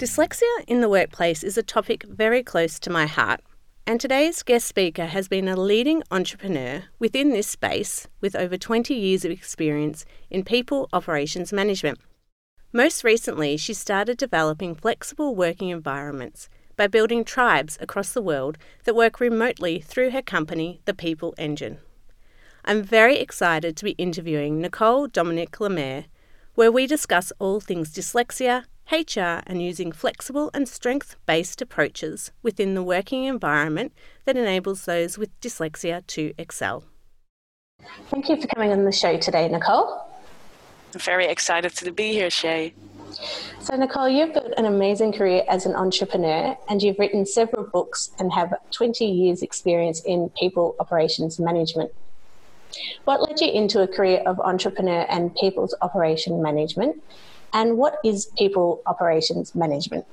Dyslexia in the workplace is a topic very close to my heart, and today's guest speaker has been a leading entrepreneur within this space with over 20 years of experience in people operations management. Most recently, she started developing flexible working environments by building tribes across the world that work remotely through her company, The People Engine. I'm very excited to be interviewing Nicole Dominique Le Maire, where we discuss all things dyslexia, HR, and using flexible and strength based approaches within the working environment that enables those with dyslexia to excel. Thank you for coming on the show today, Nicole. I'm very excited to be here, Shae. So, Nicole, you've built an amazing career as an entrepreneur and you've written several books and have 20 years' experience in people operations management. What led you into a career of entrepreneur and people's operation management? And what is people operations management?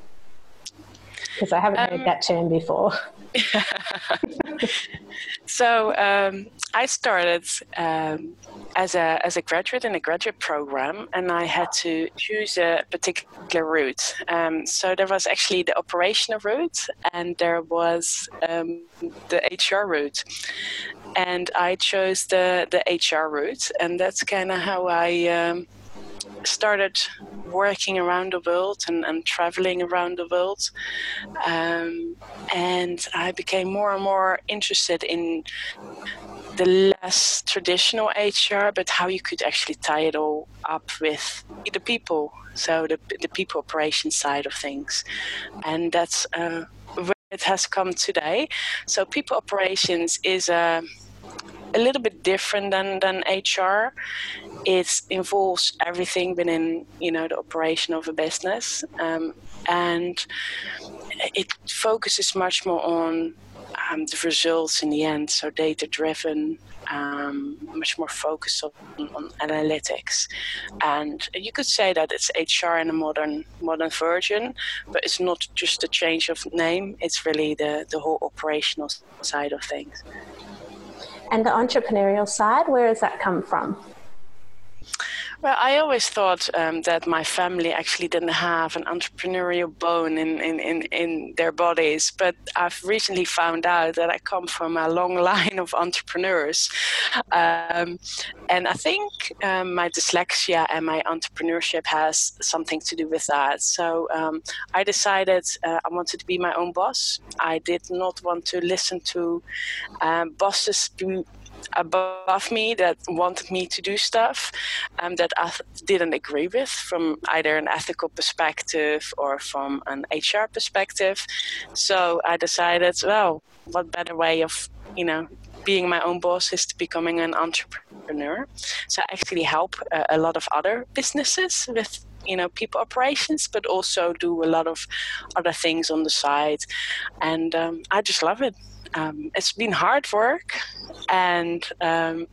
Because I haven't um, heard that term before. so um, I started um, as a as a graduate in a graduate program, and I had to choose a particular route. Um, so there was actually the operational route, and there was um, the HR route and I chose the the HR route, and that's kind of how I um, started working around the world and, and traveling around the world. Um, and I became more and more interested in the less traditional HR, but how you could actually tie it all up with the people. So the, the people operation side of things. And that's uh, where it has come today. So people operations is a a little bit different than, than HR. It involves everything within you know the operation of a business, um, and it focuses much more on um, the results in the end. So data driven, um, much more focused on, on, analytics. And you could say that it's HR in a modern modern version, but it's not just a change of name. It's really the the whole operational side of things. And the entrepreneurial side, where does that come from? Well, I always thought um, that my family actually didn't have an entrepreneurial bone in, in, in, in, their bodies, but I've recently found out that I come from a long line of entrepreneurs. Um, and I think um, my dyslexia and my entrepreneurship has something to do with that. So um, I decided uh, I wanted to be my own boss. I did not want to listen to um, bosses above me that wanted me to do stuff um, that I didn't agree with from either an ethical perspective or from an HR perspective. So I decided, well, what better way of, you know, being my own boss is to becoming an entrepreneur. So I actually help uh, a lot of other businesses with you know people operations but also do a lot of other things on the side and um, i just love it um, it's been hard work, and um,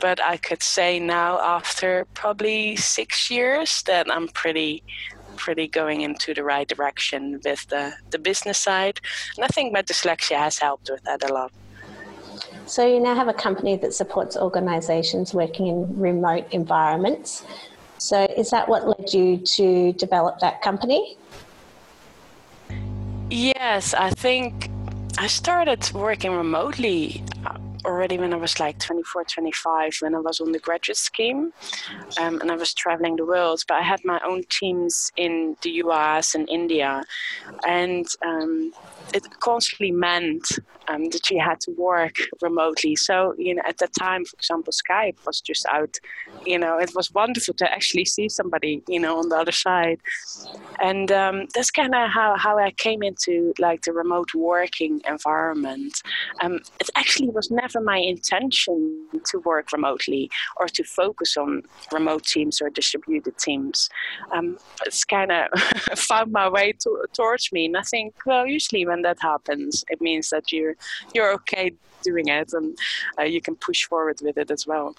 but I could say now after probably six years that I'm pretty pretty going into the right direction with the, the business side. And I think my dyslexia has helped with that a lot. So you now have a company that supports organisations working in remote environments. So is that what led you to develop that company? Yes, I think I started working remotely uh, already when I was like 24, 25, when I was on the graduate scheme um, and I was traveling the world. But I had my own teams in the US and India. And um, it constantly meant um, that she had to work remotely. So, you know, at that time, for example, Skype was just out. You know, it was wonderful to actually see somebody, you know, on the other side. And um, that's kind of how, how I came into like the remote working environment. Um, it actually was never my intention to work remotely or to focus on remote teams or distributed teams. Um, it's kind of found my way to, towards me. And I think, well, usually when that happens, it means that you're you're okay doing it and uh, you can push forward with it as well.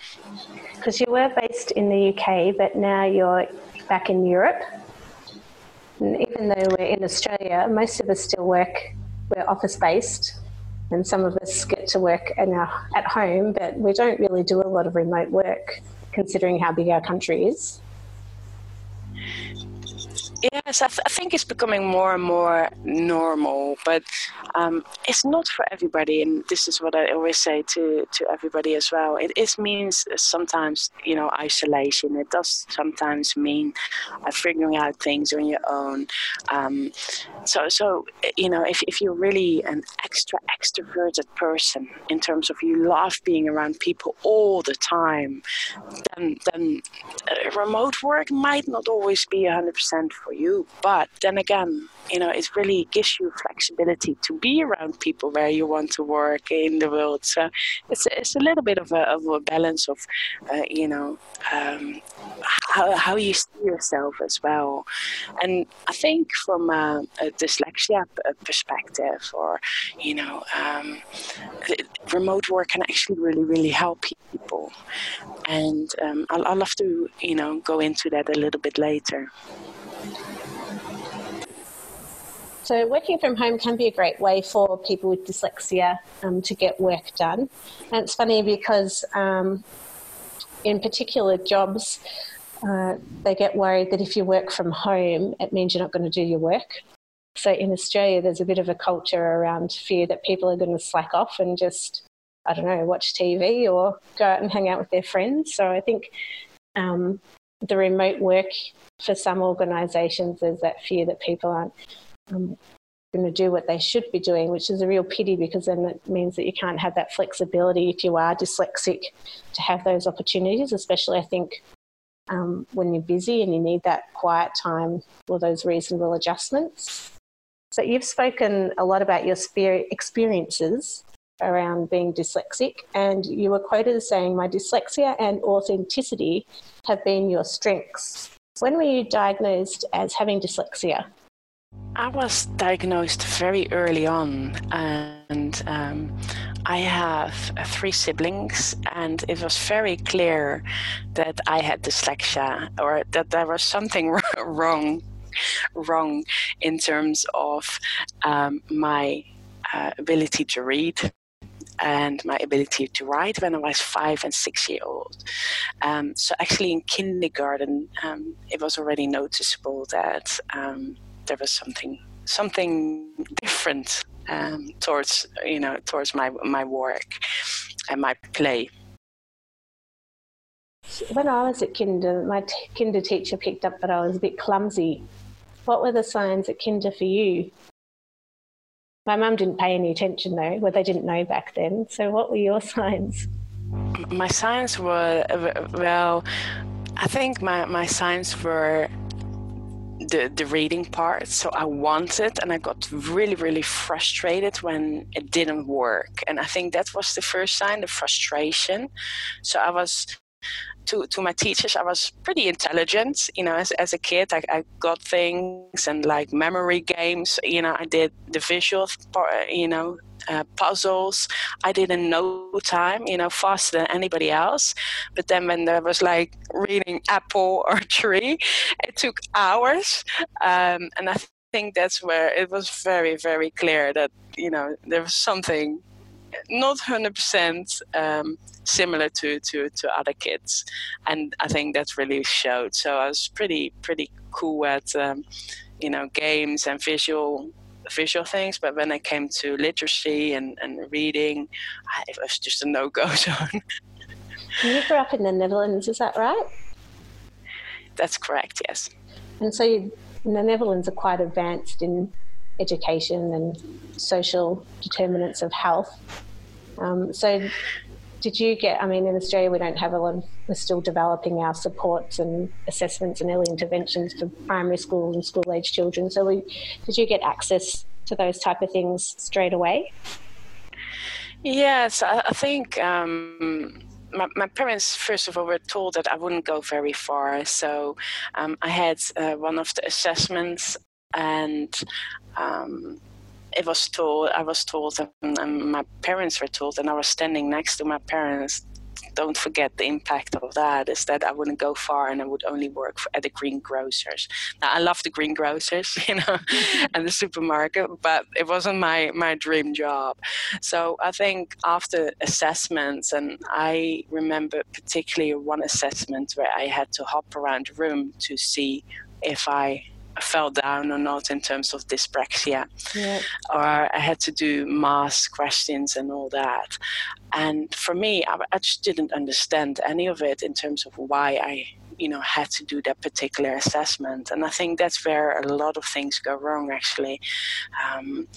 Because you were based in the UK, but now you're back in Europe. And even though we're in Australia, most of us still work, we're office based, and some of us get to work our, at home, but we don't really do a lot of remote work considering how big our country is. Yes, I, th- I, think it's becoming more and more normal, but um, it's not for everybody. And this is what I always say to, to everybody as well. It is means sometimes, you know, isolation. It does sometimes mean uh, figuring out things on your own. Um, so, so you know, if, if you're really an extra extroverted person in terms of you love being around people all the time, then then uh, remote work might not always be 100% for you. But then again, you know, it really gives you flexibility to be around people where you want to work in the world. So it's, it's a little bit of a, of a balance of, uh, you know, um, how, how you see yourself as well. And I think from a, a dyslexia perspective, or, you know, um, remote work can actually really, really help people. And um, I'll, I'll have to, you know, go into that a little bit later. So, working from home can be a great way for people with dyslexia um, to get work done. And it's funny because, um, in particular jobs, uh, they get worried that if you work from home, it means you're not going to do your work. So, in Australia, there's a bit of a culture around fear that people are going to slack off and just, I don't know, watch TV or go out and hang out with their friends. So, I think um, the remote work for some organisations, is that fear that people aren't um, going to do what they should be doing, which is a real pity because then it means that you can't have that flexibility if you are dyslexic to have those opportunities, especially I think um, when you're busy and you need that quiet time for those reasonable adjustments. So you've spoken a lot about your experiences around being dyslexic, and you were quoted as saying, My dyslexia and authenticity have been your strengths. When were you diagnosed as having dyslexia? I was diagnosed very early on, and um, I have uh, three siblings, and it was very clear that I had dyslexia or that there was something wrong, wrong in terms of um, my uh, ability to read and my ability to write when I was five and six year old. Um, so actually in kindergarten, um, it was already noticeable that um, there was something something different um, towards you know towards my my work and my play. When I was at kinder, my t- kinder teacher picked up that I was a bit clumsy. What were the signs at kinder for you? My mum didn't pay any attention though, well, they didn't know back then. So, what were your signs? My signs were, well, I think my, my signs were the, the reading part. So I wanted and I got really, really frustrated when it didn't work. And I think that was the first sign, the frustration. So I was to, to my teachers, I was pretty intelligent. You know, as, as a kid, I, I got things and like memory games. You know, I did the visual part, you know, uh, puzzles. I did in no time, you know, faster than anybody else. But then when there was like reading apple or tree, it took hours. Um, and I think that's where it was very, very clear that, you know, there was something not 100% um, similar to, to, to other kids. And I think that really showed. So I was pretty, pretty cool at, um, you know, games and visual visual things, but when it came to literacy and, and reading, it was just a no go zone. you grew up in the Netherlands, is that right? That's correct, yes. And so you, the Netherlands are quite advanced in education and social determinants of health. Um, so did you get, I mean, in Australia, we don't have a lot of, we're still developing our supports and assessments and early interventions for primary school and school age children. So we, did you get access to those type of things straight away? Yes, I, think um, my, my, parents, first of all, were told that I wouldn't go very far. So um, I had uh, one of the assessments and um, it was told, I was told, um, and, my parents were told, and I was standing next to my parents. Don't forget the impact of that is that I wouldn't go far and I would only work for, at the greengrocers. Now I love the greengrocers, you know, and the supermarket, but it wasn't my my dream job. So I think after assessments, and I remember particularly one assessment where I had to hop around the room to see if I fell down or not in terms of dyspraxia. Yeah. Or I had to do math questions and all that. And for me, I, I just didn't understand any of it in terms of why I you know had to do that particular assessment. And i think that's where a lot of things go wrong actually. Um,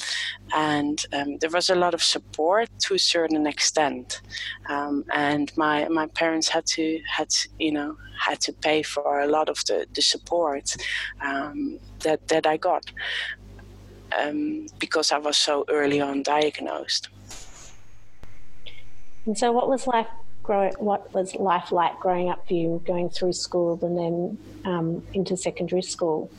and um, there was a lot of support to a certain extent. Um, and my my parents had to had you know had to pay for a lot of the, the support um, that that I got um, because I was so early on diagnosed. And so, what was life what was life like growing up for you, going through school and then um, into secondary school?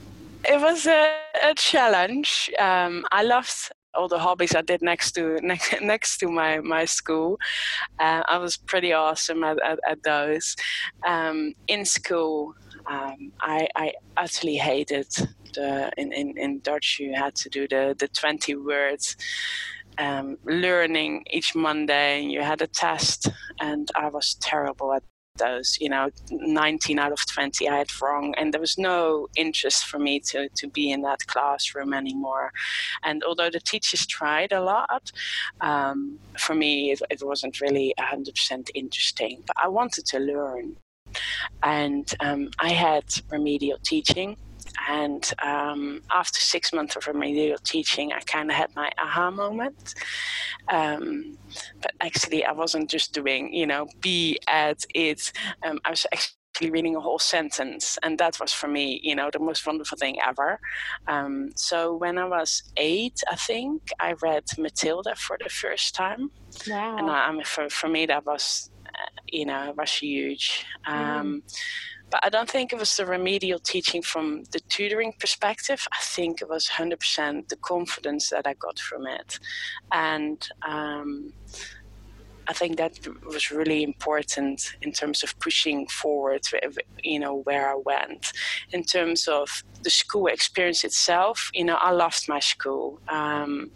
It was a, a challenge. Um, I loved all the hobbies I did next to next, next to my my school. Uh, I was pretty awesome at, at, at those. Um, in school, um, I, I utterly hated the in, in, in Dutch you had to do the the twenty words um, learning each Monday. You had a test, and I was terrible at those. You know, 19 out of 20 I had wrong, and there was no interest for me to to be in that classroom anymore. And although the teachers tried a lot, um, for me it, it wasn't really 100% interesting. But I wanted to learn, and um, I had remedial teaching and um, after six months of remedial teaching, I kind of had my aha moment. Um, but actually, I wasn't just doing, you know, be at it. Um, I was actually reading a whole sentence, and that was for me, you know, the most wonderful thing ever. Um, so when I was eight, I think I read Matilda for the first time. Wow! And I, for for me, that was, uh, you know, was huge. Mm. But I don't think it was the remedial teaching from the tutoring perspective. I think it was 100% the confidence that I got from it. And um, I think that was really important in terms of pushing forward, you know, where I went. In terms of the school experience itself, you know, I loved my school, um,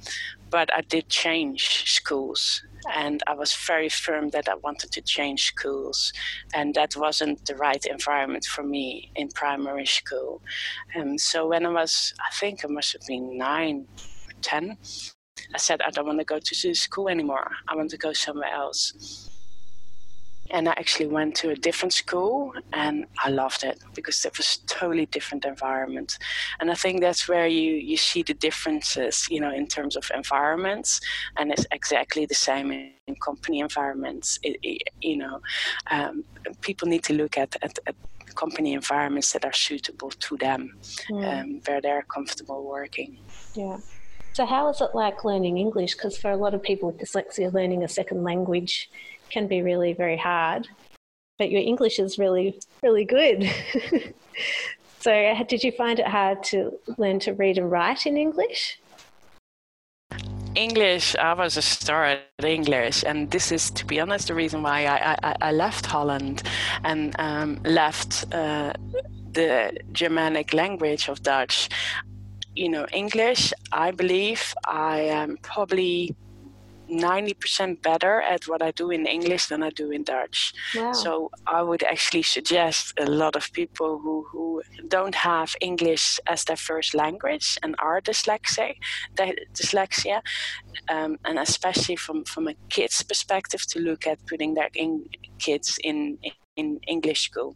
but I did change schools and I was very firm that I wanted to change schools, and that wasn't the right environment for me in primary school. And um, so when I was, I think I must have been nine or ten, I said I don't want to go to school anymore. I want to go somewhere else and I actually went to a different school and I loved it because it was totally different environment. And I think that's where you, you see the differences, you know, in terms of environments. And it's exactly the same in, company environments. It, it, you know, um, people need to look at, at, at, company environments that are suitable to them, mm. um, where they're comfortable working. Yeah. So, how is it like learning English? Because for a lot of people with dyslexia, learning a second language can be really very hard, but your English is really, really good. so, did you find it hard to learn to read and write in English? English, I was a star at English, and this is, to be honest, the reason why I, I, I left Holland and um, left uh, the Germanic language of Dutch. You know, English, I believe I am probably 90% better at what I do in English than I do in Dutch. Wow. So I would actually suggest a lot of people who, who don't have English as their first language and are dyslexic, dyslexia, um, and especially from, from a kid's perspective, to look at putting their in, kids in, in English school.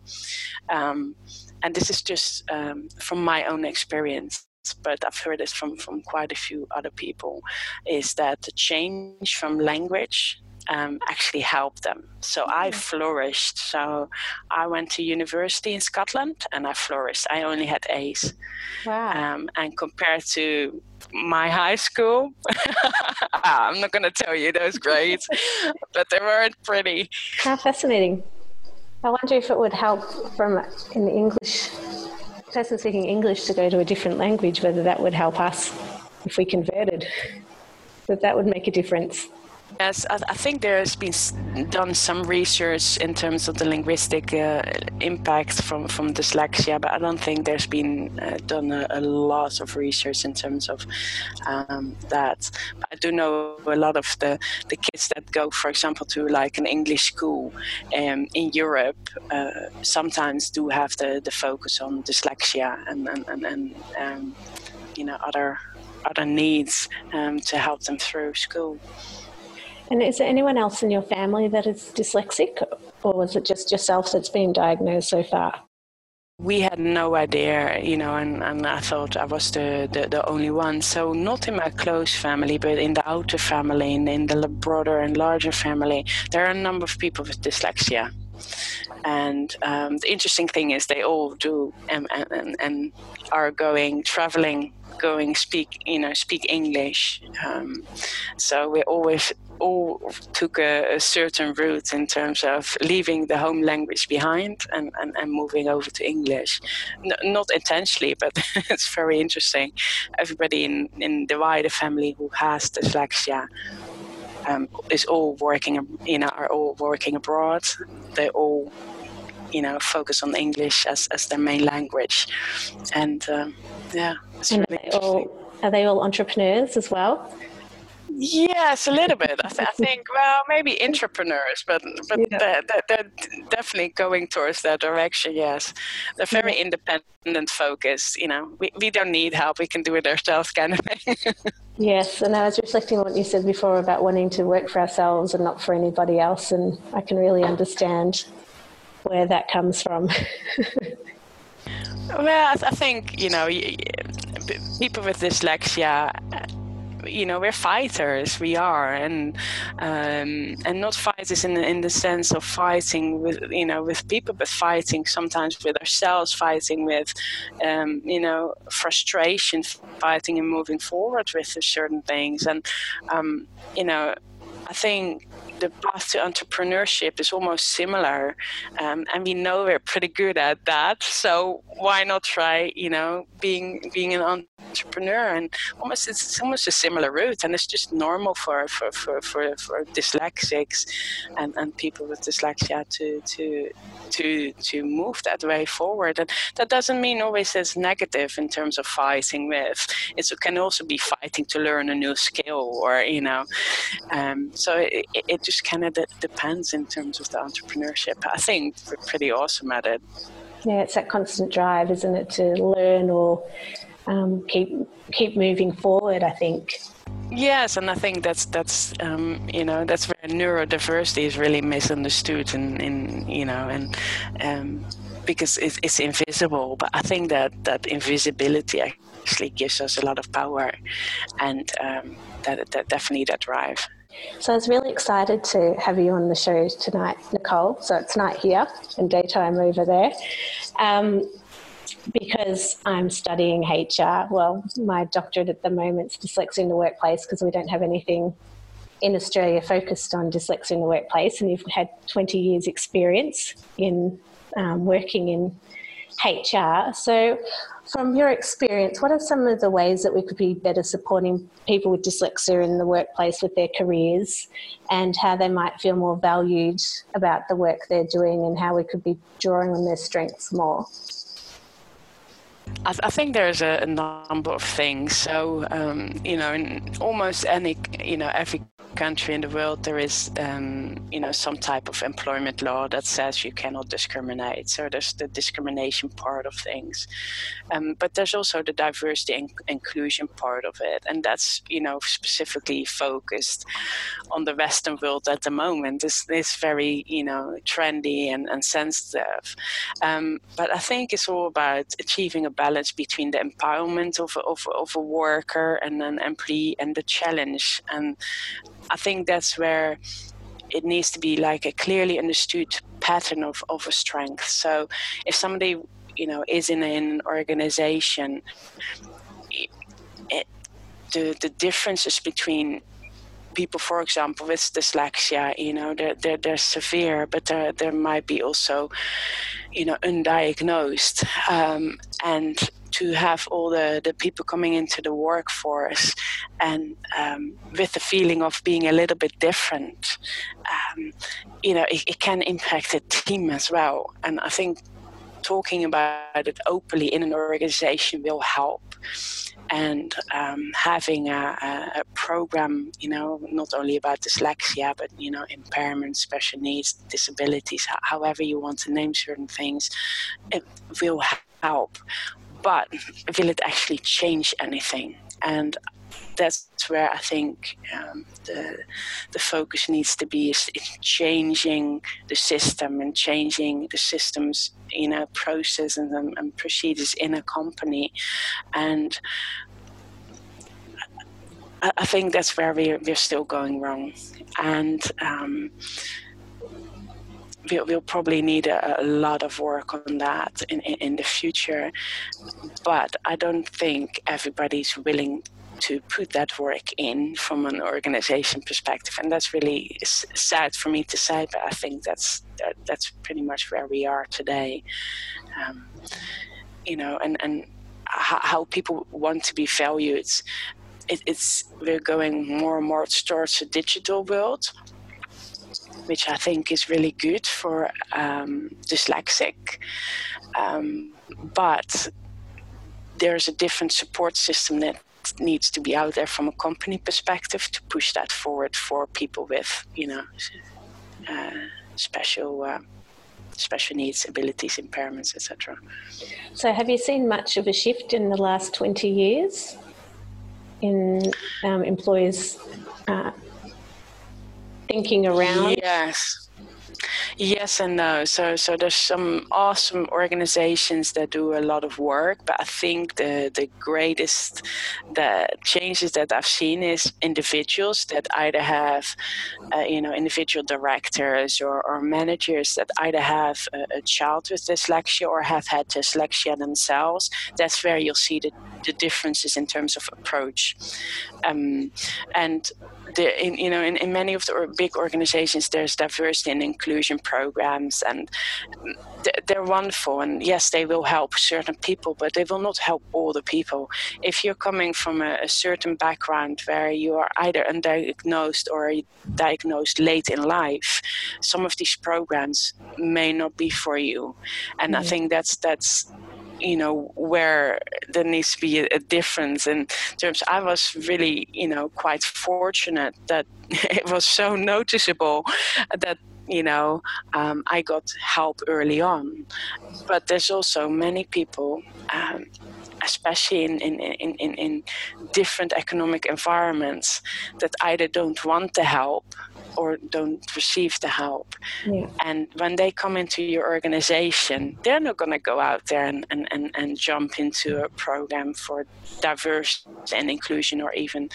Um, and this is just um, from my own experience but I've heard this from, from quite a few other people, is that the change from language um, actually helped them. So I mm-hmm. flourished. So I went to university in Scotland and I flourished. I only had A's. Wow. Um, and compared to my high school, I'm not going to tell you those grades, but they weren't pretty. How fascinating. I wonder if it would help from in English person speaking English to go to a different language, whether that would help us if we converted, that that would make a difference. Yes, I, I, think there's been done some research in terms of the linguistic uh, impact from, from dyslexia, but I don't think there's been uh, done a, a, lot of research in terms of um, that. But I do know a lot of the, the kids that go, for example, to like an English school um, in Europe uh, sometimes do have the, the focus on dyslexia and, and, and, and um, you know, other other needs um, to help them through school. And is there anyone else in your family that is dyslexic, or was it just yourself that's been diagnosed so far? We had no idea, you know, and, and I thought I was the, the, the, only one. So, not in my close family, but in the outer family, and in the broader and larger family, there are a number of people with dyslexia. And um, the interesting thing is, they all do and, and, and are going traveling going speak you know speak English. Um, so we always all took a, a, certain route in terms of leaving the home language behind and, and, and moving over to English. N- not intentionally, but it's very interesting. Everybody in, in the wider family who has dyslexia um, is all working, you know, are all working abroad. They all you know focus on English as, as their main language, and um, yeah, it's and really are, they all, are they all entrepreneurs as well? Yes, a little bit. I, th- I, think, well, maybe entrepreneurs, but but yeah. they're, they're, definitely going towards that direction. Yes, they're very independent, focused. You know, we we don't need help; we can do it ourselves, kind of thing. yes, and I was reflecting on what you said before about wanting to work for ourselves and not for anybody else, and I can really understand where that comes from. well, I, th- I, think you know, people with dyslexia. You know, we're fighters. We are, and um, and not fighters in in the sense of fighting with you know with people, but fighting sometimes with ourselves, fighting with um, you know frustration, fighting and moving forward with certain things, and um, you know, I think the path to entrepreneurship is almost similar, um, and we know we're pretty good at that. So why not try, you know, being being an entrepreneur? And almost it's almost a similar route, and it's just normal for for for for, for dyslexics and, and people with dyslexia to to to to move that way forward. And that doesn't mean always it's negative in terms of fighting with. It can also be fighting to learn a new skill, or you know. Um, so it, it just kind of depends in terms of the entrepreneurship. I think we're pretty awesome at it. Yeah, it's that constant drive, isn't it, to learn or um, keep keep moving forward. I think. Yes, and I think that's that's um, you know that's where neurodiversity is really misunderstood, in, in you know, and um, because it's, it's invisible. But I think that that invisibility actually gives us a lot of power, and um, that that definitely that drive. So I was really excited to have you on the show tonight, Nicole. So it's night here and daytime over there. Um, because I'm studying HR. Well, my doctorate at the moment is dyslexia in the workplace because we don't have anything in Australia focused on dyslexia in the workplace, and you've had 20 years' experience in um, working in HR. So, from your experience, what are some of the ways that we could be better supporting people with dyslexia in the workplace with their careers and how they might feel more valued about the work they're doing and how we could be drawing on their strengths more? I, th- I, think there's a, a, number of things. So, um, you know, in almost any, you know, every country in the world, there is, um, you know, some type of employment law that says you cannot discriminate. So there's the discrimination part of things, um, but there's also the diversity and inclusion part of it, and that's, you know, specifically focused on the Western world at the moment. It's, it's very, you know, trendy and, and sensitive, um, but I think it's all about achieving a balance between the empowerment of, of, of a worker and an employee and the challenge and I think that's where it needs to be like a clearly understood pattern of, of a strength. So if somebody, you know, is in an organization, it, the, the differences between people, for example, with dyslexia, you know, they're, they're, they're severe, but there, there might be also, you know, undiagnosed. Um, and to have all the, the people coming into the workforce and um, with the feeling of being a little bit different, um, you know, it, it can impact the team as well. And I think talking about it openly in an organization will help and um, having a, a, a, program, you know, not only about dyslexia, but, you know, impairment, special needs, disabilities, however you want to name certain things, it will help. But will it actually change anything? And that's where I think um, the the focus needs to be is in changing the system and changing the systems, you know, processes and, and procedures in a company, and I, I think that's where we're, we're still going wrong, and. Um, we'll, we'll, probably need a, a, lot of work on that in, in, in the future. But I don't think everybody's willing to put that work in from an organization perspective, and that's really sad for me to say, but I think that's that, that's pretty much where we are today. Um, you know, and and how people want to be valued. It, it's we're going more and more towards a digital world, which I think is really good for um, dyslexic. Um, but there's a different support system that needs to be out there from a company perspective to push that forward for people with, you know, uh, special uh, special needs, abilities, impairments, etc. So, have you seen much of a shift in the last twenty years in um, employers uh, thinking around? Yes. Yes and no. So so there's some awesome organizations that do a lot of work, but I think the the greatest the changes that I've seen is individuals that either have uh, you know individual directors or, or managers that either have a, a, child with dyslexia or have had dyslexia themselves. That's where you'll see the, the differences in terms of approach. Um, and the, in, you know, in, in many of the big organizations, there's diversity and inclusion programs, and they're wonderful. And yes, they will help certain people, but they will not help all the people. If you're coming from a, a certain background where you are either undiagnosed or diagnosed late in life, some of these programs may not be for you. And. I think that's that's you know where there needs to be a, a, difference in terms. I was really you know quite fortunate that it was so noticeable that you know um, i got help early on. But there's also many people um, especially in, in, in, in, in different economic environments that either don't want the help or don't receive the help. Yeah. And when they come into your organization, they're not going to go out there and, and, and, and jump into a program for diversity and inclusion or even,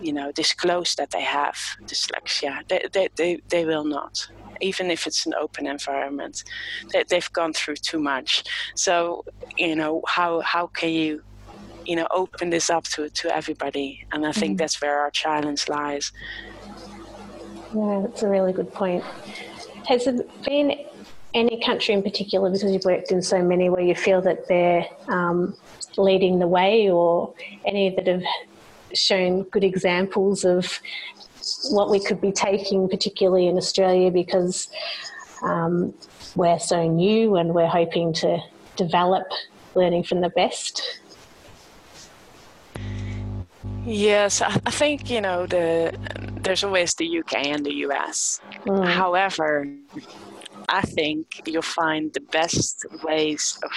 you know, disclose that they have dyslexia. They, they, they, they will not even if it's an open environment. They, they've gone through too much. So, you know, how, how can you you know open this up to to everybody and i think mm-hmm. that's where our challenge lies yeah, that's a really good point. Has there been any country in particular, because you've worked in so many, where you feel that they're um, leading the way, or any that have shown good examples of what we could be taking, particularly in Australia, because um, we're so new and we're hoping to develop learning from the best? Yes, I think you know the there's always the UK and the US. Mm. However, I think you'll find the best ways of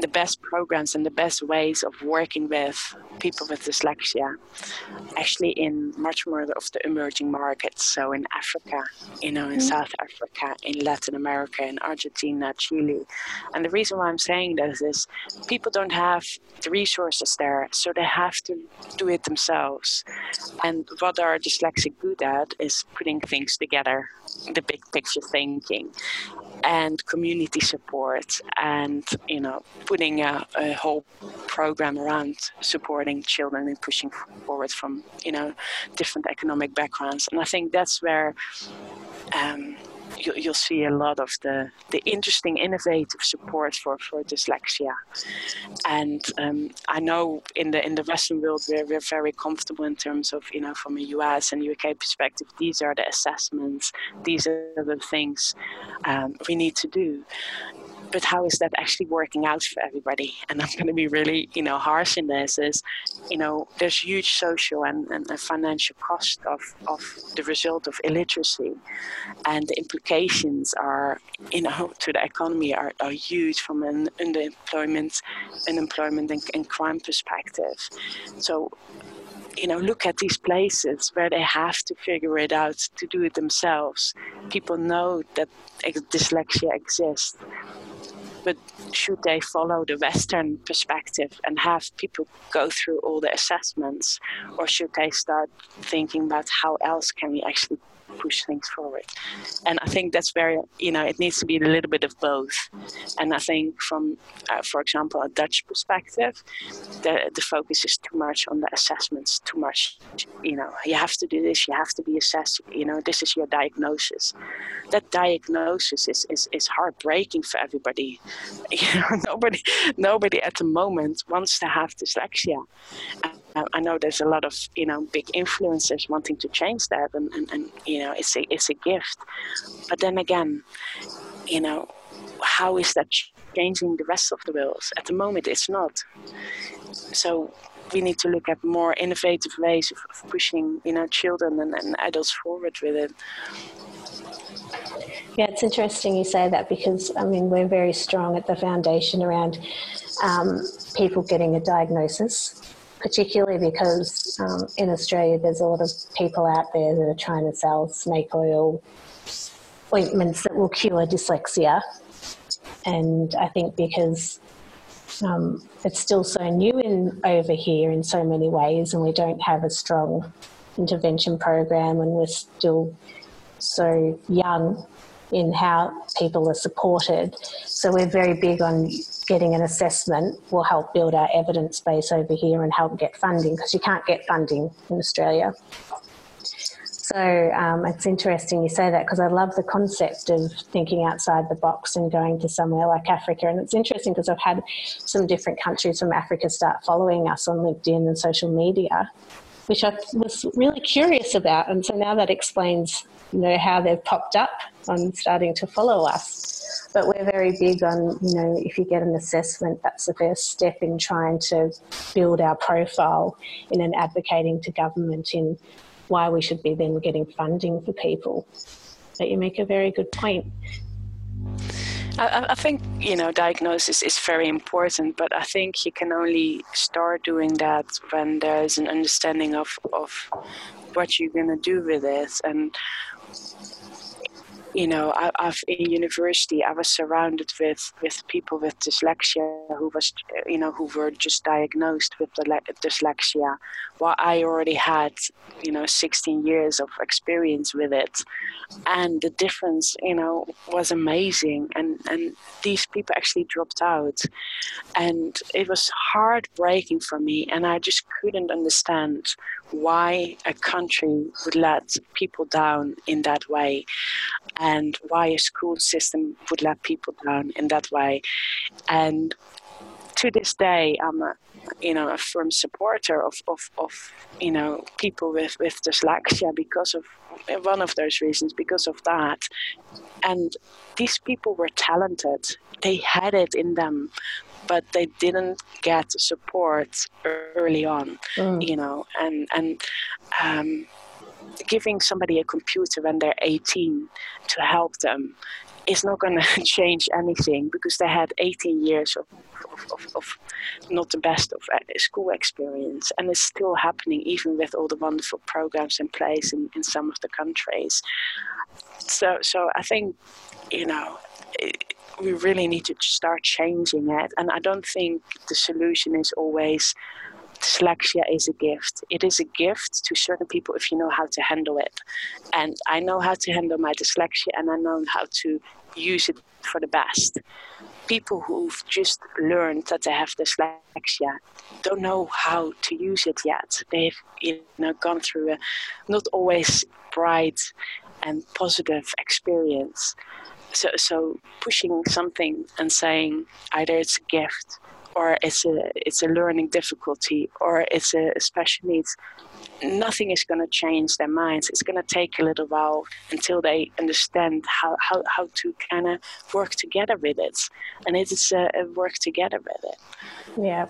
the best programs and the best ways of working with people with dyslexia actually in much more of the emerging markets. So in africa you know in mm-hmm. south africa in latin america in argentina chile. And the reason why i'm saying this is people don't have the resources there so they have to do it themselves. And what are dyslexic good at is putting things together the big picture thinking and community support and you know putting a, a, whole program around supporting children and pushing forward from you know different economic backgrounds. And i think that's where um, you, will see a lot of the, the interesting, innovative support for, for dyslexia. And um, I know in the in the Western world we're, we're very comfortable in terms of you know from a US and UK perspective. These are the assessments. These are the things um, we need to do but how is that actually working out for everybody? And I'm going to be really, you know, harsh in this is, you know, there's huge social and, and financial cost of, of the result of illiteracy. And the implications are, you know, to the economy are, are huge from an underemployment, unemployment and, and crime perspective. So you know, look at these places where they have to figure it out to do it themselves. People know that dyslexia exists but should they follow the Western perspective and have people go through all the assessments, or should they start thinking about how else can we actually push things forward. And I think that's very, you know, it needs to be a little bit of both. And I think from, uh, for example, a Dutch perspective, the, the focus is too much on the assessments, too much, you know, you have to do this, you have to be assessed, you know, this is your diagnosis. That diagnosis is, is, is heartbreaking for everybody. You know, nobody, nobody at the moment wants to have dyslexia. I know there's a lot of you know big influencers wanting to change that, and, and, and you know it's a it's a gift. But then again, you know, how is that changing the rest of the world? At the moment, it's not. So we need to look at more innovative ways of, pushing you know children and, and adults forward with it. Yeah, it's interesting you say that because I mean we're very strong at the foundation around um, people getting a diagnosis particularly because um, in Australia there's a lot of people out there that are trying to sell snake oil ointments that will cure dyslexia. And I think because um, it's still so new in over here in so many ways, and we don't have a strong intervention program, and we're still so young in how people are supported. So we're very big on getting an assessment will help build our evidence base over here and help get funding because you can't get funding in Australia. So um, it's interesting you say that because I love the concept of thinking outside the box and going to somewhere like Africa. And it's interesting because I've had some different countries from Africa start following us on LinkedIn and social media, which I was really curious about. And so now that explains you know, how they've popped up on starting to follow us. But we're very big on, you know, if you get an assessment, that's the first step in trying to build our profile in and advocating to government in why we should be then getting funding for people. But you make a very good point. I, I, think you know diagnosis is very important, but I think you can only start doing that when there's an understanding of of what you're gonna do with it and you know, I, have in university, I was surrounded with, with people with dyslexia who was, you know, who were just diagnosed with dyslexia, while I already had, you know, 16 years of experience with it, and the difference, you know, was amazing. And and these people actually dropped out, and it was heartbreaking for me, and I just couldn't understand why a country would let people down in that way and why a school system would let people down in that way. And to this day, I'm a you know a firm supporter of, of, of you know people with, with dyslexia because of one of those reasons because of that. And these people were talented. They had it in them but they didn't get support early on mm. you know and and um, giving somebody a computer when they're 18 to help them is not going to change anything because they had 18 years of, of, of, of, not the best of uh, school experience and it's still happening even with all the wonderful programs in place in, in some of the countries so so i think you know it, we really need to start changing it and i don't think the solution is always dyslexia is a gift. It is a gift to certain people if you know how to handle it. And I know how to handle my dyslexia and I know how to use it for the best. People who've just learned that they have dyslexia don't know how to use it yet. They've you know gone through a not always bright and positive experience. So, so pushing something and saying either it's a gift or it's a it's a learning difficulty or it's a special needs nothing is going to change their minds it's going to take a little while until they understand how, how, how to kind of work together with it. And it is a, a work together with it. Yeah.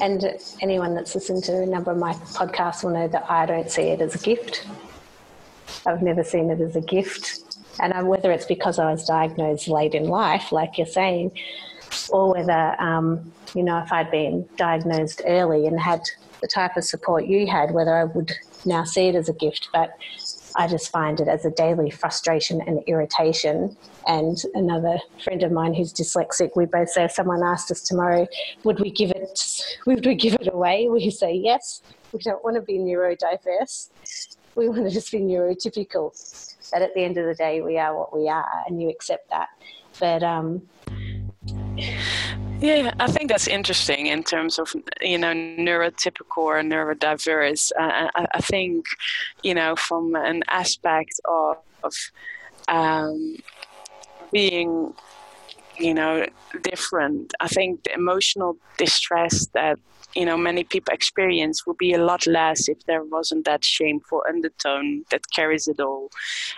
And anyone that's listened to a number of my podcasts will know that i don't see it as a gift. I've never seen it as a gift. And whether it's because i was diagnosed late in life like you're saying or whether, um, you know, if I'd been diagnosed early and had the type of support you had, whether I would now see it as a gift. But I just find it as a daily frustration and irritation. And another friend of mine who's dyslexic, we both say if someone asked us tomorrow, would we give it, would we give it away? We say yes. We don't want to be neurodiverse. We want to just be neurotypical. But at the end of the day, we are what we are, and you accept that. But um, yeah, I think that's interesting in terms of you know neurotypical or neurodiverse. Uh, I, I, think you know from an aspect of, of um, being you know different. I think the emotional distress that you know many people experience would be a lot less if there wasn't that shameful undertone that carries it all.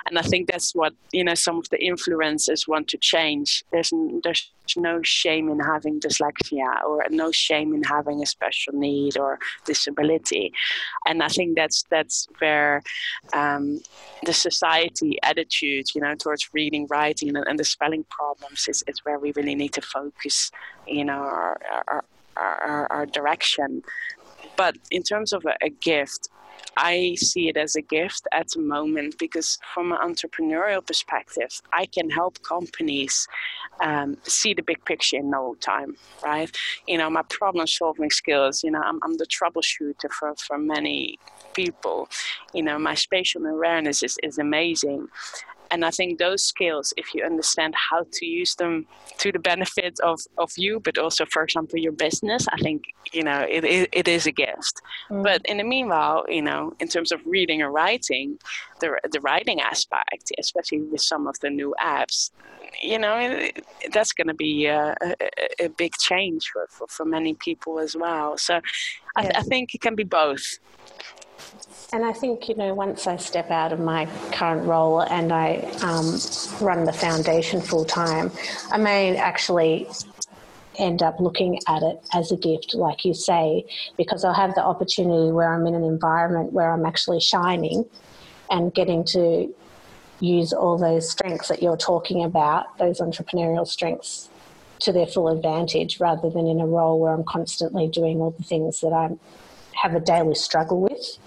And i think that's what you know some of the influencers want to change. There's there's no shame in having dyslexia or no shame in having a special need or disability. And i think that's that's where um, the society attitude you know towards reading writing and, and the spelling problems is, is where we really need to focus you know our, our, our, our direction. But in terms of a, a gift, I see it as a gift at the moment because, from an entrepreneurial perspective, I can help companies um, see the big picture in no time, right? You know, my problem solving skills, you know, I'm, I'm the troubleshooter for, for many people. You know, my spatial awareness is, is amazing and I think those skills, if you understand how to use them to the benefit of, of you, but also, for example, your business, I think, you know, it, it, it is a gift. Mm. But in the meanwhile, you know, in terms of reading or writing, the, the writing aspect, especially with some of the new apps, you know, it, that's going to be a, a, a, big change for, for, for, many people as well. So I, th- I think it can be both. And I think, you know, once I step out of my current role and I um, run the foundation full time, I may actually end up looking at it as a gift, like you say, because I'll have the opportunity where I'm in an environment where I'm actually shining and getting to use all those strengths that you're talking about, those entrepreneurial strengths, to their full advantage rather than in a role where I'm constantly doing all the things that I have a daily struggle with.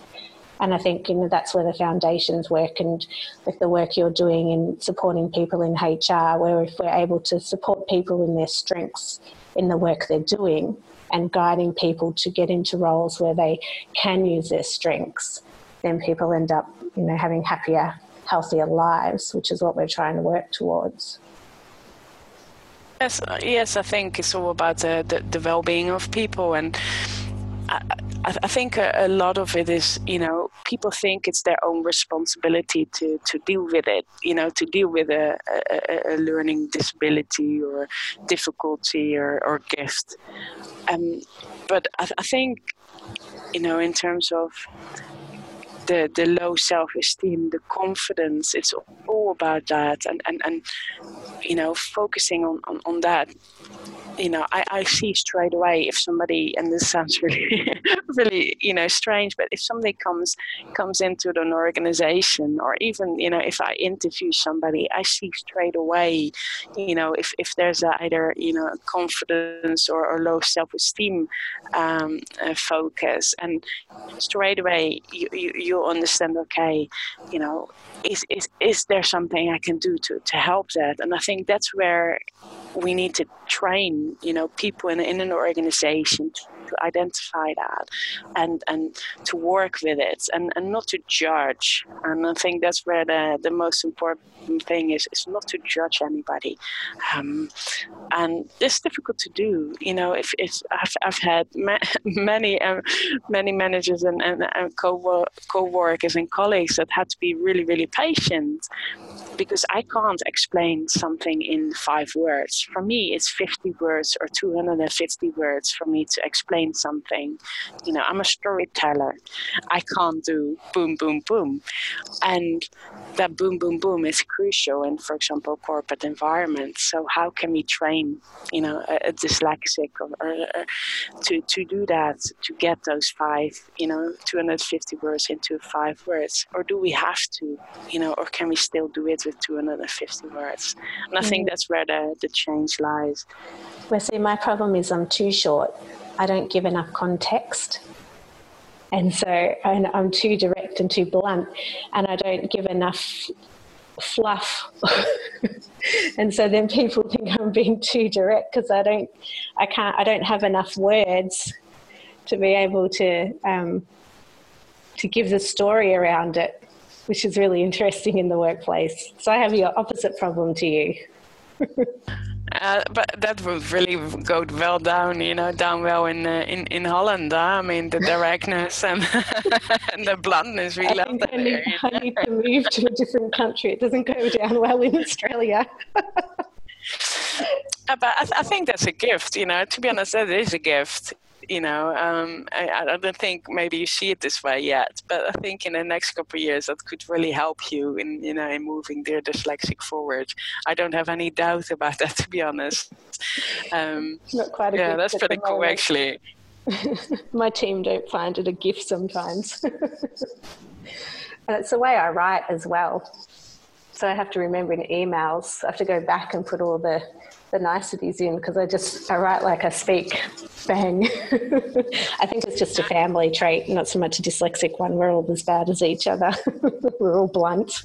And I think you know that's where the foundations work, and with the work you're doing in supporting people in HR, where if we're able to support people in their strengths in the work they're doing, and guiding people to get into roles where they can use their strengths, then people end up you know having happier, healthier lives, which is what we're trying to work towards. Yes, uh, yes, I think it's all about the, the, the well-being of people and I, I think a, lot of it is, you know, people think it's their own responsibility to, to deal with it, you know, to deal with a, a, a learning disability or difficulty or, or gift. Um, but I, I think, you know, in terms of the, the low self-esteem, the confidence, it's all about that. And, and, and you know, focusing on, on, on that you know, I, I see straight away if somebody, and this sounds really, really, you know, strange, but if somebody comes comes into an organization, or even, you know, if I interview somebody, I see straight away, you know, if, if there's either, you know, confidence or, or low self-esteem um, uh, focus, and straight away you, you you'll understand, okay, you know, is, is is there something I can do to to help that? And I think that's where we need to train, you know, people in, in an organization to identify that and and to work with it and, and not to judge. And I think that's where the, the most important thing is, is not to judge anybody. Um, and it's difficult to do. You know, if, if I've, I've had ma- many um, many managers and, and, and co co-workers and colleagues that had to be really, really patient because I can't explain something in five words. For me, it's 50 words or 250 words for me to explain something. You know, I'm a storyteller. I can't do boom, boom, boom. And that boom, boom, boom is crucial in, for example, corporate environments. So how can we train, you know, a, a dyslexic or, or, or, to, to do that, to get those five, you know, 250 words into five words? Or do we have to, you know, or can we still do it with 250 words? And I mm. think that's where the, the change lies. Well, see, my problem is I'm too short. I don't give enough context. And so and I'm too direct and too blunt, and I don't give enough fluff. and so then people think I'm being too direct because I don't, I can't, I don't have enough words to be able to um, to give the story around it, which is really interesting in the workplace. So I have your opposite problem to you. Uh, but that would really go well down, you know, down well in uh, in in Holland. Huh? I mean, the directness and, and the bluntness. We I love that. I need, I need to move to a different country. It doesn't go down well in Australia. Uh, but I, th- I, think that's a gift, you know. To be honest, that is a gift you know, um, I, I, don't think maybe you see it this way yet, but I think in the next couple of years that could really help you in, you know, in moving Dear Dyslexic forward. I don't have any doubt about that, to be honest. Um, Not quite a yeah, that's pretty cool, actually. My team don't find it a gift sometimes. and it's the way I write as well. So I have to remember in emails, I have to go back and put all the the niceties in because I just I write like I speak. Bang. I think it's just a family trait, not so much a dyslexic one. We're all as bad as each other. We're all blunt.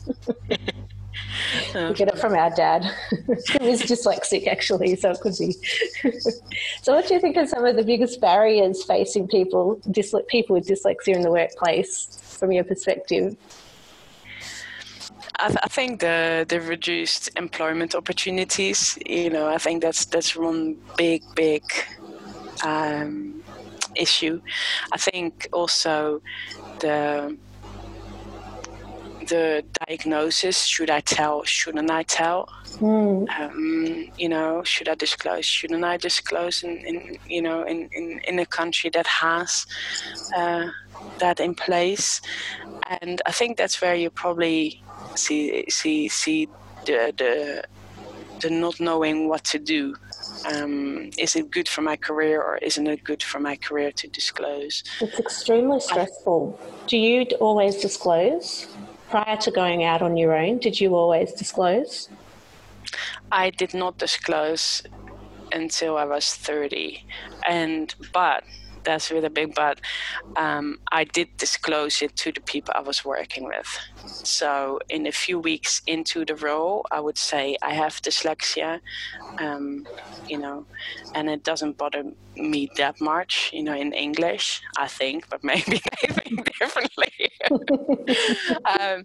we get it from our dad, who is dyslexic actually, so it could be. so, what do you think are some of the biggest barriers facing people, people with dyslexia in the workplace, from your perspective? I, th- I, think the the reduced employment opportunities. You know, I think that's that's one big big um, issue. I think also the the diagnosis should I tell, shouldn't I tell? Mm. Um, you know, should I disclose, shouldn't I disclose in, in you know, in, in, in a country that has uh, that in place? And I think that's where you probably see see see the the, the not knowing what to do. Um, is it good for my career or isn't it good for my career to disclose? It's extremely stressful. I, do you always disclose prior to going out on your own? Did you always disclose? I did not disclose until I was 30, and but that's really big, but um, I did disclose it to the people I was working with. So, in a few weeks into the role, I would say I have dyslexia, um, you know, and it doesn't bother me that much, you know, in English, I think, but maybe they think differently. um,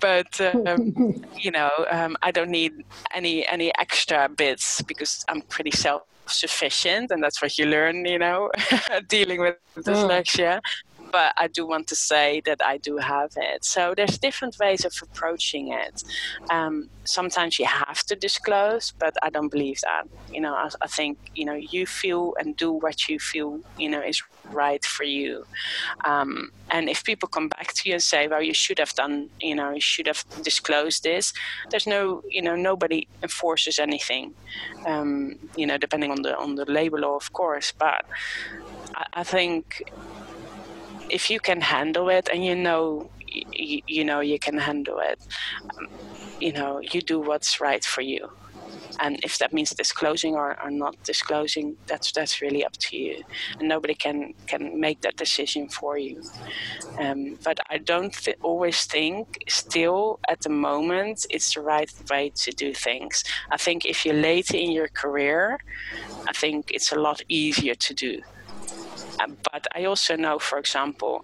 but um, you know, um, I don't need any any extra bits because I'm pretty self sufficient and that's what you learn you know dealing with mm. dyslexia mm. but i do want to say that i do have it so there's different ways of approaching it um, sometimes you have to disclose but i don't believe that you know I, I, think you know you feel and do what you feel you know is right for you. Um, and if people come back to you and say well you should have done you know you should have disclosed this there's no you know nobody enforces anything um, you know depending on the on the labor law of course. But I, I think if you can handle it and you know you, you know you can handle it um, you know you do what's right for you and if that means disclosing or, or not disclosing that's that's really up to you. And nobody can can make that decision for you. Um, but i don't th- always think still at the moment it's the right way to do things. I think if you're late in your career i think it's a lot easier to do but I also know, for example,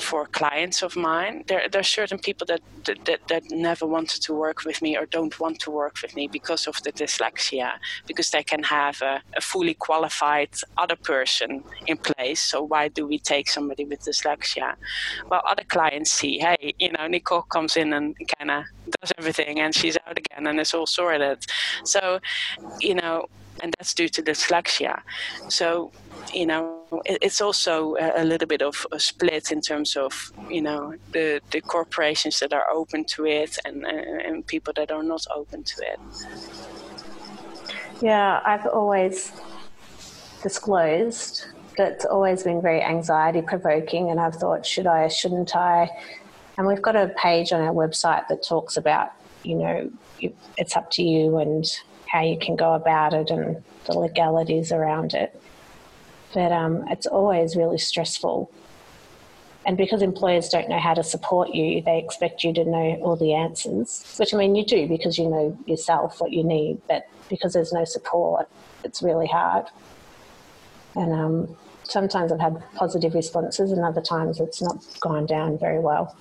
for clients of mine, there, there are certain people that, that, that never wanted to work with me or don't want to work with me because of the dyslexia, because they can have a, a fully qualified other person in place. So why do we take somebody with dyslexia? Well, other clients see, hey, you know, Nicole comes in and kind of does everything and she's out again and it's all sorted. So, you know, and that's due to dyslexia. So, you know, it, it's also a, little bit of a split in terms of, you know, the, the corporations that are open to it and, and, people that are not open to it. Yeah, I've always disclosed that it's always been very anxiety provoking, and I've thought, should I, shouldn't I? And we've got a page on our website that talks about, you know, it's up to you and how you can go about it and the legalities around it. But um, it's always really stressful. And because employers don't know how to support you, they expect you to know all the answers, which I mean, you do because you know yourself what you need, but because there's no support, it's really hard. And um, sometimes I've had positive responses, and other times it's not gone down very well.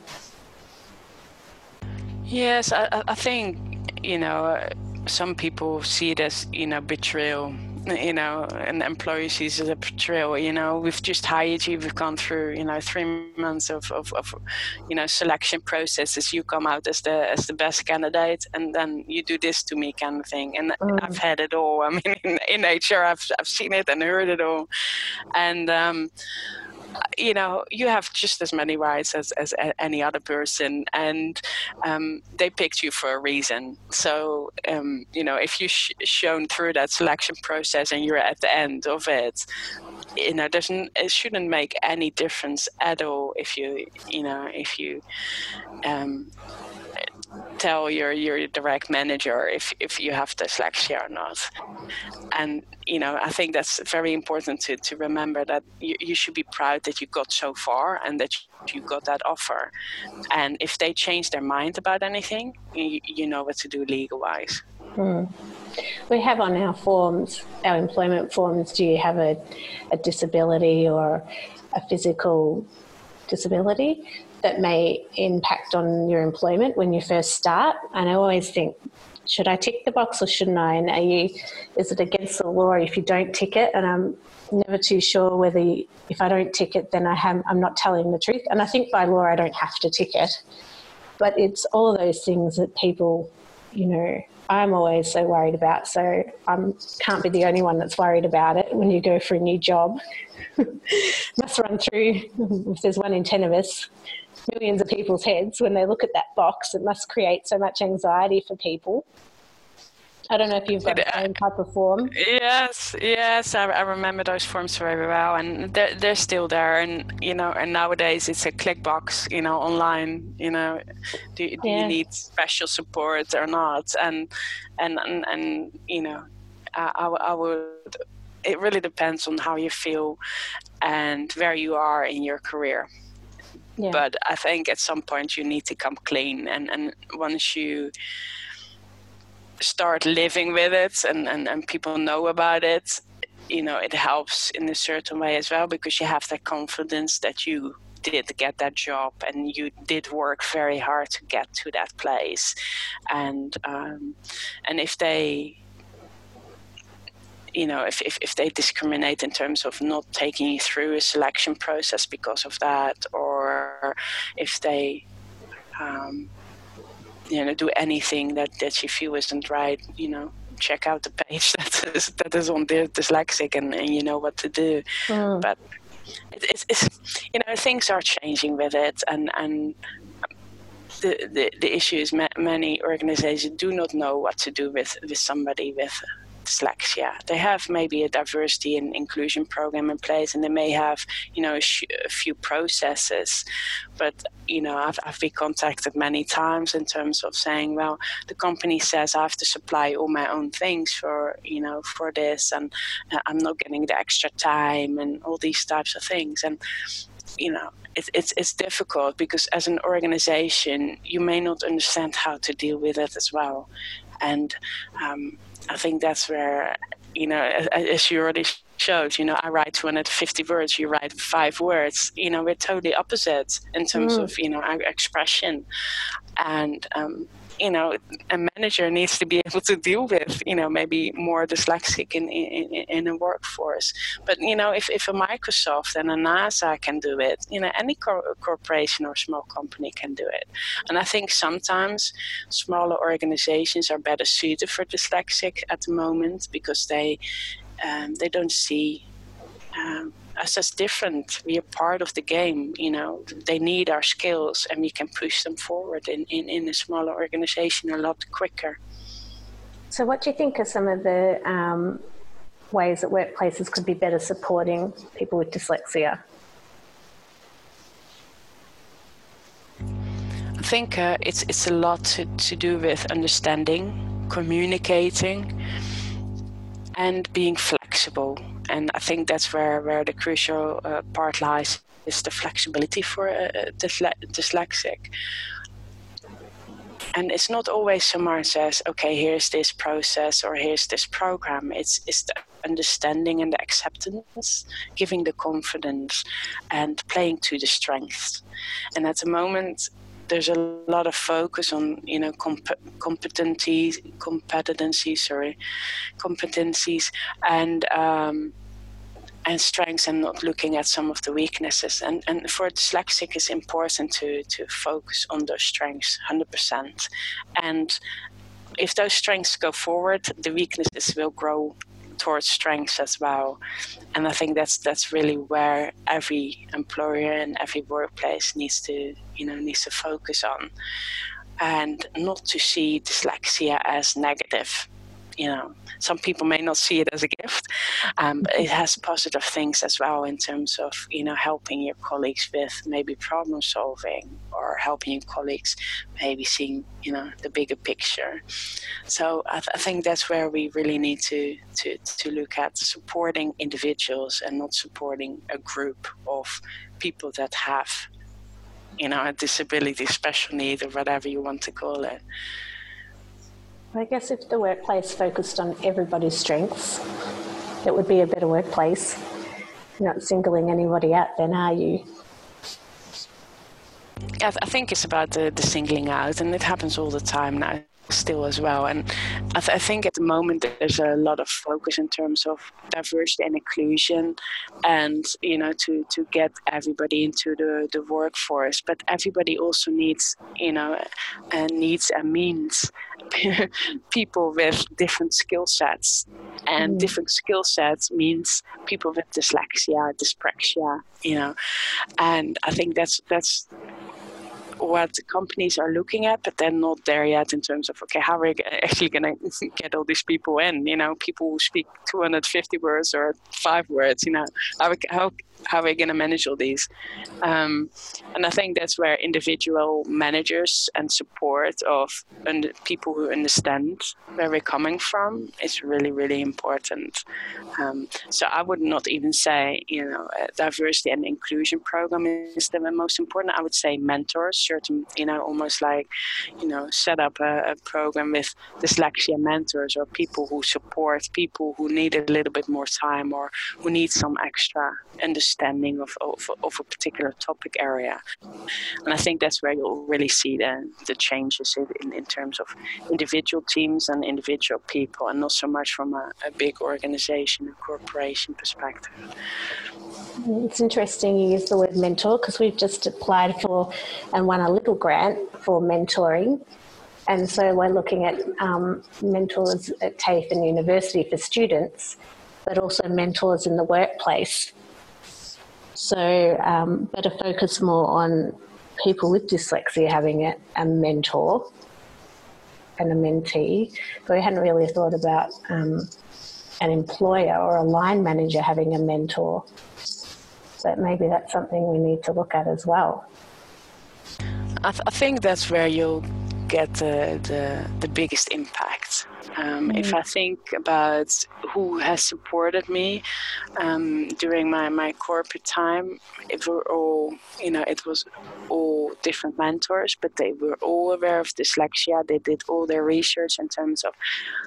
Yes, I, I think, you know, some people see it as you know betrayal you know an employee sees it as a betrayal you know. We've just hired you we've gone through you know three months of, of, of you know selection processes. You come out as the as the best candidate and then you do this to me kind of thing. And mm. i've had it all. I mean in, in hr I've, I've seen it and heard it all. And um you know, you have just as many rights as, as any other person, and um, they picked you for a reason. So, um, you know, if you've sh- shown through that selection process and you're at the end of it, you know, doesn't it shouldn't make any difference at all if you, you know, if you um, tell your your direct manager if if you have dyslexia or not. And you know i think that's very important to to remember that you, you should be proud that you got so far and that you got that offer. And if they change their mind about anything you, you know what to do legal wise hmm. we have on our forms our employment forms do you have a, a disability or a physical disability that may impact on your employment when you first start. And I always think, should I tick the box or shouldn't I? And are you, is it against the law if you don't tick it? And I'm never too sure whether you, if I don't tick it, then I have, I'm not telling the truth. And I think by law I don't have to tick it. But it's all those things that people, you know, I'm always so worried about. So I can't be the only one that's worried about it when you go for a new job. Must run through, if there's one in 10 of us, millions of people's heads when they look at that box. It must create so much anxiety for people. I don't know if you've got the same type of form. Yes, yes, I, I, remember those forms very well, and they're, they're still there. And you know, and nowadays it's a click box. You know, online. You know, do, do yeah. you need special support or not? And and and, and you know, I, I, I would. It really depends on how you feel and where you are in your career. Yeah. But I think at some point you need to come clean, and and once you start living with it and, and, and people know about it, you know, it helps in a certain way as well because you have that confidence that you did get that job and you did work very hard to get to that place and um, and if they you know, if, if, if they discriminate in terms of not taking you through a selection process because of that, or if they, um, you know, do anything that, that you feel isn't right, you know, check out the page that is, that is on the dyslexic and, and you know what to do. Mm. But it, it's, it's, you know, things are changing with it and, and the, the, the issue is many organizations do not know what to do with, with somebody with dyslexia. They have maybe a diversity and inclusion program in place, and they may have, you know, a, sh- a few processes. But you know, I've, I've been contacted many times in terms of saying, well, the company says I have to supply all my own things for, you know, for this, and uh, I'm not getting the extra time, and all these types of things, and you know it's, it's it's difficult because as an organization you may not understand how to deal with it as well and um, I think that's where you know, as you already showed, you know, I write 250 words, you write five words. You know, we're totally opposite in terms mm. of, you know, our expression. And um, you know a manager needs to be able to deal with you know maybe more dyslexic in in, in a workforce. But you know if, if a microsoft and a nasa can do it you know any cor- corporation or small company can do it. And i think sometimes smaller organizations are better suited for dyslexic at the moment because they um, they don't see um, us as different. We are part of the game. You know, they need our skills, and we can push them forward in, in, in a smaller organization a lot quicker. So, what do you think are some of the um, ways that workplaces could be better supporting people with dyslexia? I think uh, it's it's a lot to, to do with understanding, communicating, and being flexible and I think that's where where the crucial uh, part lies is the flexibility for a, a dyslexic. And it's not always someone says, okay, here's this process or here's this program. It's it's the understanding and the acceptance, giving the confidence, and playing to the strengths. And at the moment, there's a lot of focus on you know comp- competencies competencies sorry competencies and um, and strengths and not looking at some of the weaknesses. And and for dyslexic it's important to to focus on those strengths 100% and if those strengths go forward the weaknesses will grow towards strengths as well. And I think that's that's really where every employer and every workplace needs to you know needs to focus on, and not to see dyslexia as negative you know, some people may not see it as a gift. Um, but it has positive things as well in terms of, you know, helping your colleagues with maybe problem solving or helping colleagues maybe seeing, you know, the bigger picture. So I, th- I think that's where we really need to, to, to look at supporting individuals and not supporting a group of people that have, you know, a disability, special need, or whatever you want to call it. I guess if the workplace focused on everybody's strengths, it would be a better workplace. You're not singling anybody out, then are you? I, th- I think it's about the, the singling out, and it happens all the time now still as well. And I, th- I, think at the moment there's a lot of focus in terms of diversity and inclusion, and you know to to get everybody into the the workforce. But everybody also needs you know and needs and means people with different skill sets, and mm. different skill sets means people with dyslexia, dyspraxia, you know, and I think that's that's what companies are looking at, but they're not there yet in terms of okay, how are we actually going to get all these people in? You know, people who speak 250 words or five words. You know, how how how are we going to manage all these? Um, and I think that's where individual managers and support of and people who understand where we're coming from is really, really important. Um, so I would not even say, you know, diversity and inclusion program is the most important. I would say mentors, certain, you know, almost like, you know, set up a, a program with dyslexia mentors or people who support people who need a little bit more time or who need some extra understanding of, of, of, a particular topic area. And I think that's where you'll really see the, the changes in, in terms of individual teams and individual people, and not so much from a, a big organization, a corporation perspective. It's interesting you use the word mentor because we've just applied for and a little grant for mentoring. And so we're looking at um, mentors at TAFE and university for students, but also mentors in the workplace so, um, focus more on people with dyslexia having a, a mentor and a mentee. But we hadn't really thought about um, an employer or a line manager having a mentor. But maybe that's something we need to look at as well. I, th- I think that's where you'll get the, the biggest impact Um, mm. If I think about who has supported me um, during my, my corporate time, it were all, you know, it was all different mentors, but they were all aware of dyslexia. They did all their research in terms of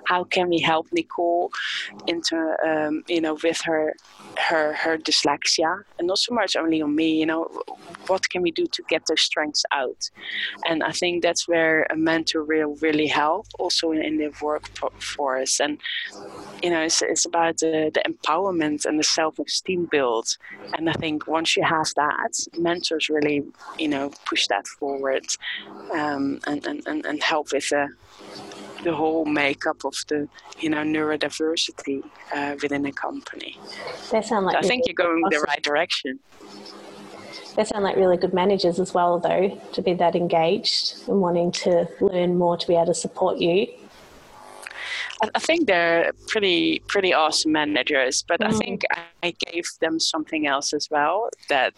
how can we help Nicole into, um, you know, with her her her dyslexia, and not so much only on me. You know, what can we do to get those strengths out? And I think that's where a mentor will really help, also in, in the workforce. And you know, it's, it's about the, the empowerment and the self-esteem build. And I think once you have that, mentors really, you know, push that forward um, and, and, and, and help with the the whole makeup of the you know neurodiversity uh, within a company. They sound like so I think you're going awesome. the right direction. They sound like really good managers as well, though, to be that engaged and wanting to learn more to be able to support you. I think they're pretty pretty awesome managers, but mm. I think I gave them something else as well that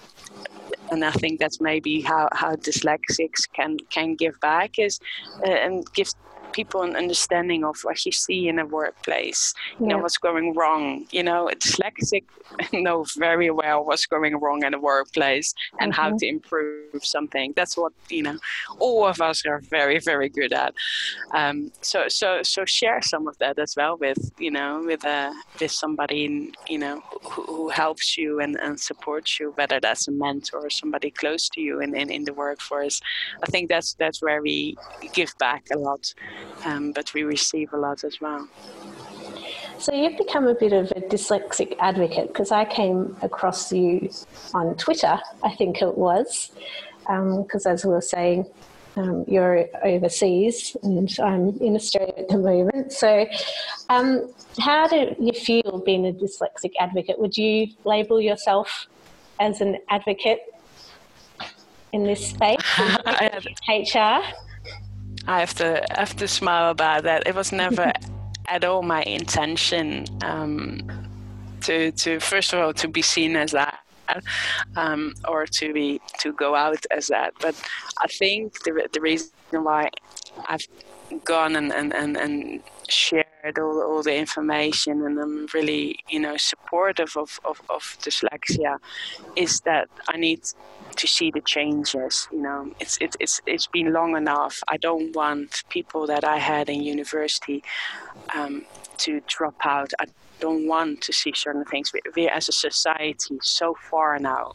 and I think that's maybe how, how dyslexics can can give back is uh, and give people an understanding of what you see in a workplace, you yeah. know, what's going wrong. You know, dyslexic know very well what's going wrong in a workplace and mm-hmm. how to improve something. That's what, you know, all of us are very, very good at. Um, so, so, so share some of that as well with, you know, with, uh, with somebody, in, you know, who, who helps you and, and supports you, whether that's a mentor or somebody close to you in, in, in the workforce. I think that's, that's where we give back a lot um, but we receive a lot as well. So you've become a bit of a dyslexic advocate because I came across you on Twitter, I think it was, because um, as we were saying, um, you're overseas and I'm in Australia at the moment. So, um, how do you feel being a dyslexic advocate? Would you label yourself as an advocate in this space, HR? I have to have to smile about that. It was never at all my intention um, to to first of all to be seen as that. Um, or to be to go out as that, but I think the the reason why I've gone and, and, and, and shared all, all the information and I'm really, you know, supportive of, of, of dyslexia is that I need to see the changes. You know, it's, it, it's, it's been long enough. I don't want people that I had in university um, to drop out. I don't want to see certain things. We, we as a society so far now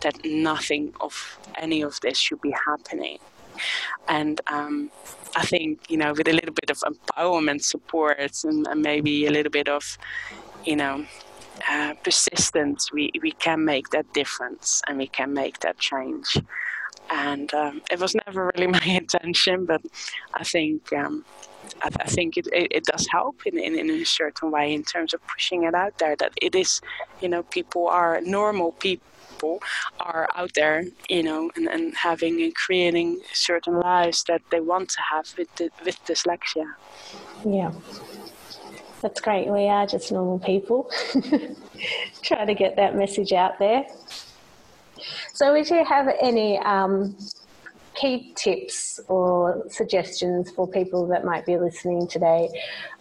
that nothing of any of this should be happening. And um, I think, you know, with a little bit of empowerment support and, and maybe a little bit of, you know, uh, persistence, we, we can make that difference and we can make that change. And um, it was never really my intention, but I think um, I, I, think it, it, it, does help in, in, in a certain way in terms of pushing it out there that it is, you know, people are normal people people are out there, you know, and, and having and creating certain lives that they want to have with the, with dyslexia. Yeah. That's great. We are just normal people. Try to get that message out there. So, would you have any um, key tips or suggestions for people that might be listening today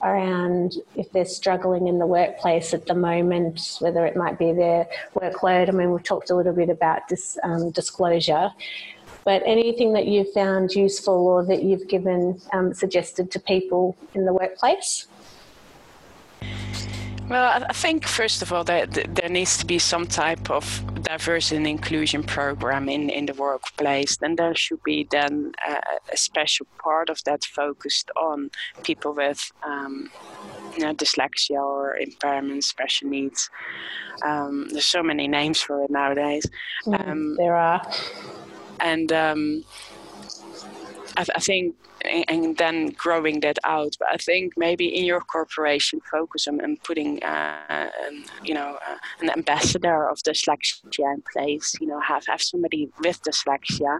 around if they're struggling in the workplace at the moment, whether it might be their workload? I mean, we've talked a little bit about this um, disclosure, but anything that you've found useful or that you've given um, suggested to people in the workplace? Well, I think first of all that there needs to be some type of diversity and inclusion program in, in the workplace. Then there should be then a, a special part of that focused on people with um, you know, dyslexia or impairment, special needs. Um, there's so many names for it nowadays. Mm, um, there are. And um, I, I think and then growing that out. But I think maybe in your corporation, focus on, on putting, uh, you know, uh, an ambassador of dyslexia in place. You know, have have somebody with dyslexia,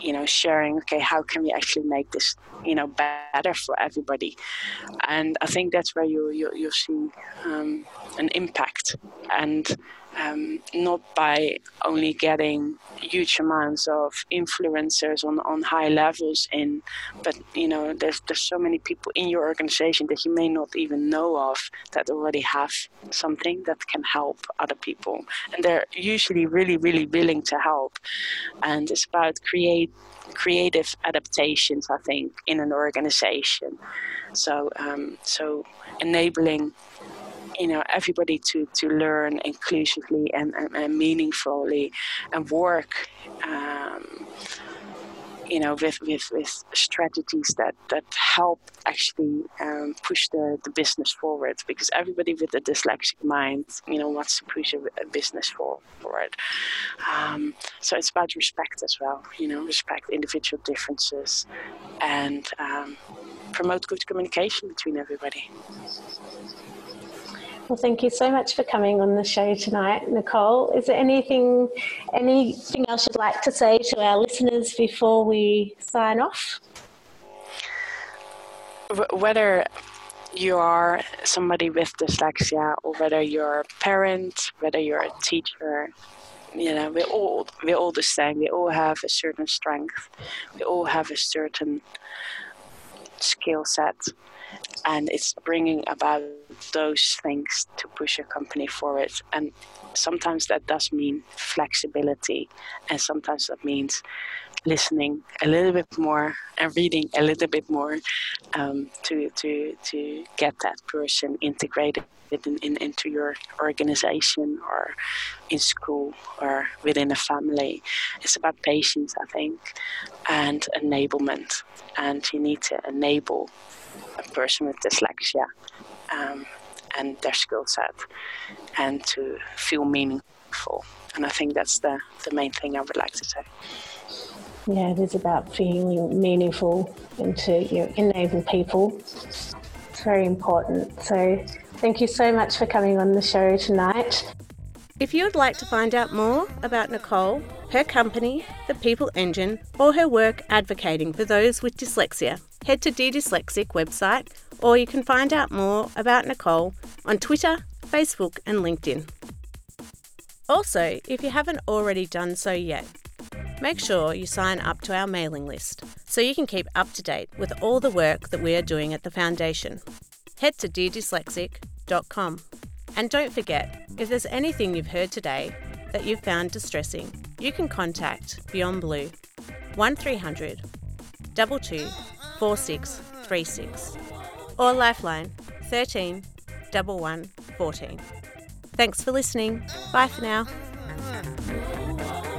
you know, sharing. Okay, how can we actually make this, you know, better for everybody? And I think that's where you you you see um, an impact and um, not by only getting huge amounts of influencers on, on high levels in, but you know, there's there's so many people in your organization that you may not even know of that already have something that can help other people, and they're usually really really willing to help, and it's about create creative adaptations I think in an organization, so um, so enabling you know everybody to to learn inclusively and, and, and meaningfully and work um, you know with, with, with strategies that, that help actually um, push the, the business forward. Because everybody with a dyslexic mind you know wants to push a, a business forward. Um, so it's about respect as well you know respect individual differences and um, promote good communication between everybody well, thank you so much for coming on the show tonight, Nicole. Is there anything, anything else you'd like to say to our listeners before we sign off? Whether you are somebody with dyslexia, or whether you're a parent, whether you're a teacher, you know, we're all we're all the same. We all have a certain strength. We all have a certain skill set and it's bringing about those things to push a company forward and sometimes that does mean flexibility and sometimes that means listening a little bit more and reading a little bit more um, to, to, to get that person integrated in, in, into your organization or in school or within a family. It's about patience, I think, and enablement. And you need to enable a person with dyslexia um, and their skill set and to feel meaningful. And I think that's the, the main thing I would like to say. Yeah, it is about feeling meaningful and to you know, enable people. It's very important. So, thank you so much for coming on the show tonight. If you would like to find out more about Nicole, her company, The People Engine, or her work advocating for those with dyslexia, head to Dear Dyslexic website or you can find out more about Nicole on Twitter, Facebook, and LinkedIn. Also, if you haven't already done so yet, make sure you sign up to our mailing list so you can keep up to date with all the work that we are doing at the Foundation. Head to deardyslexic.com. And don't forget, if there's anything you've heard today that you've found distressing, you can contact Beyond Blue 1300 22 4636 or Lifeline 13 11 14. Thanks for listening. Bye for now. Mm.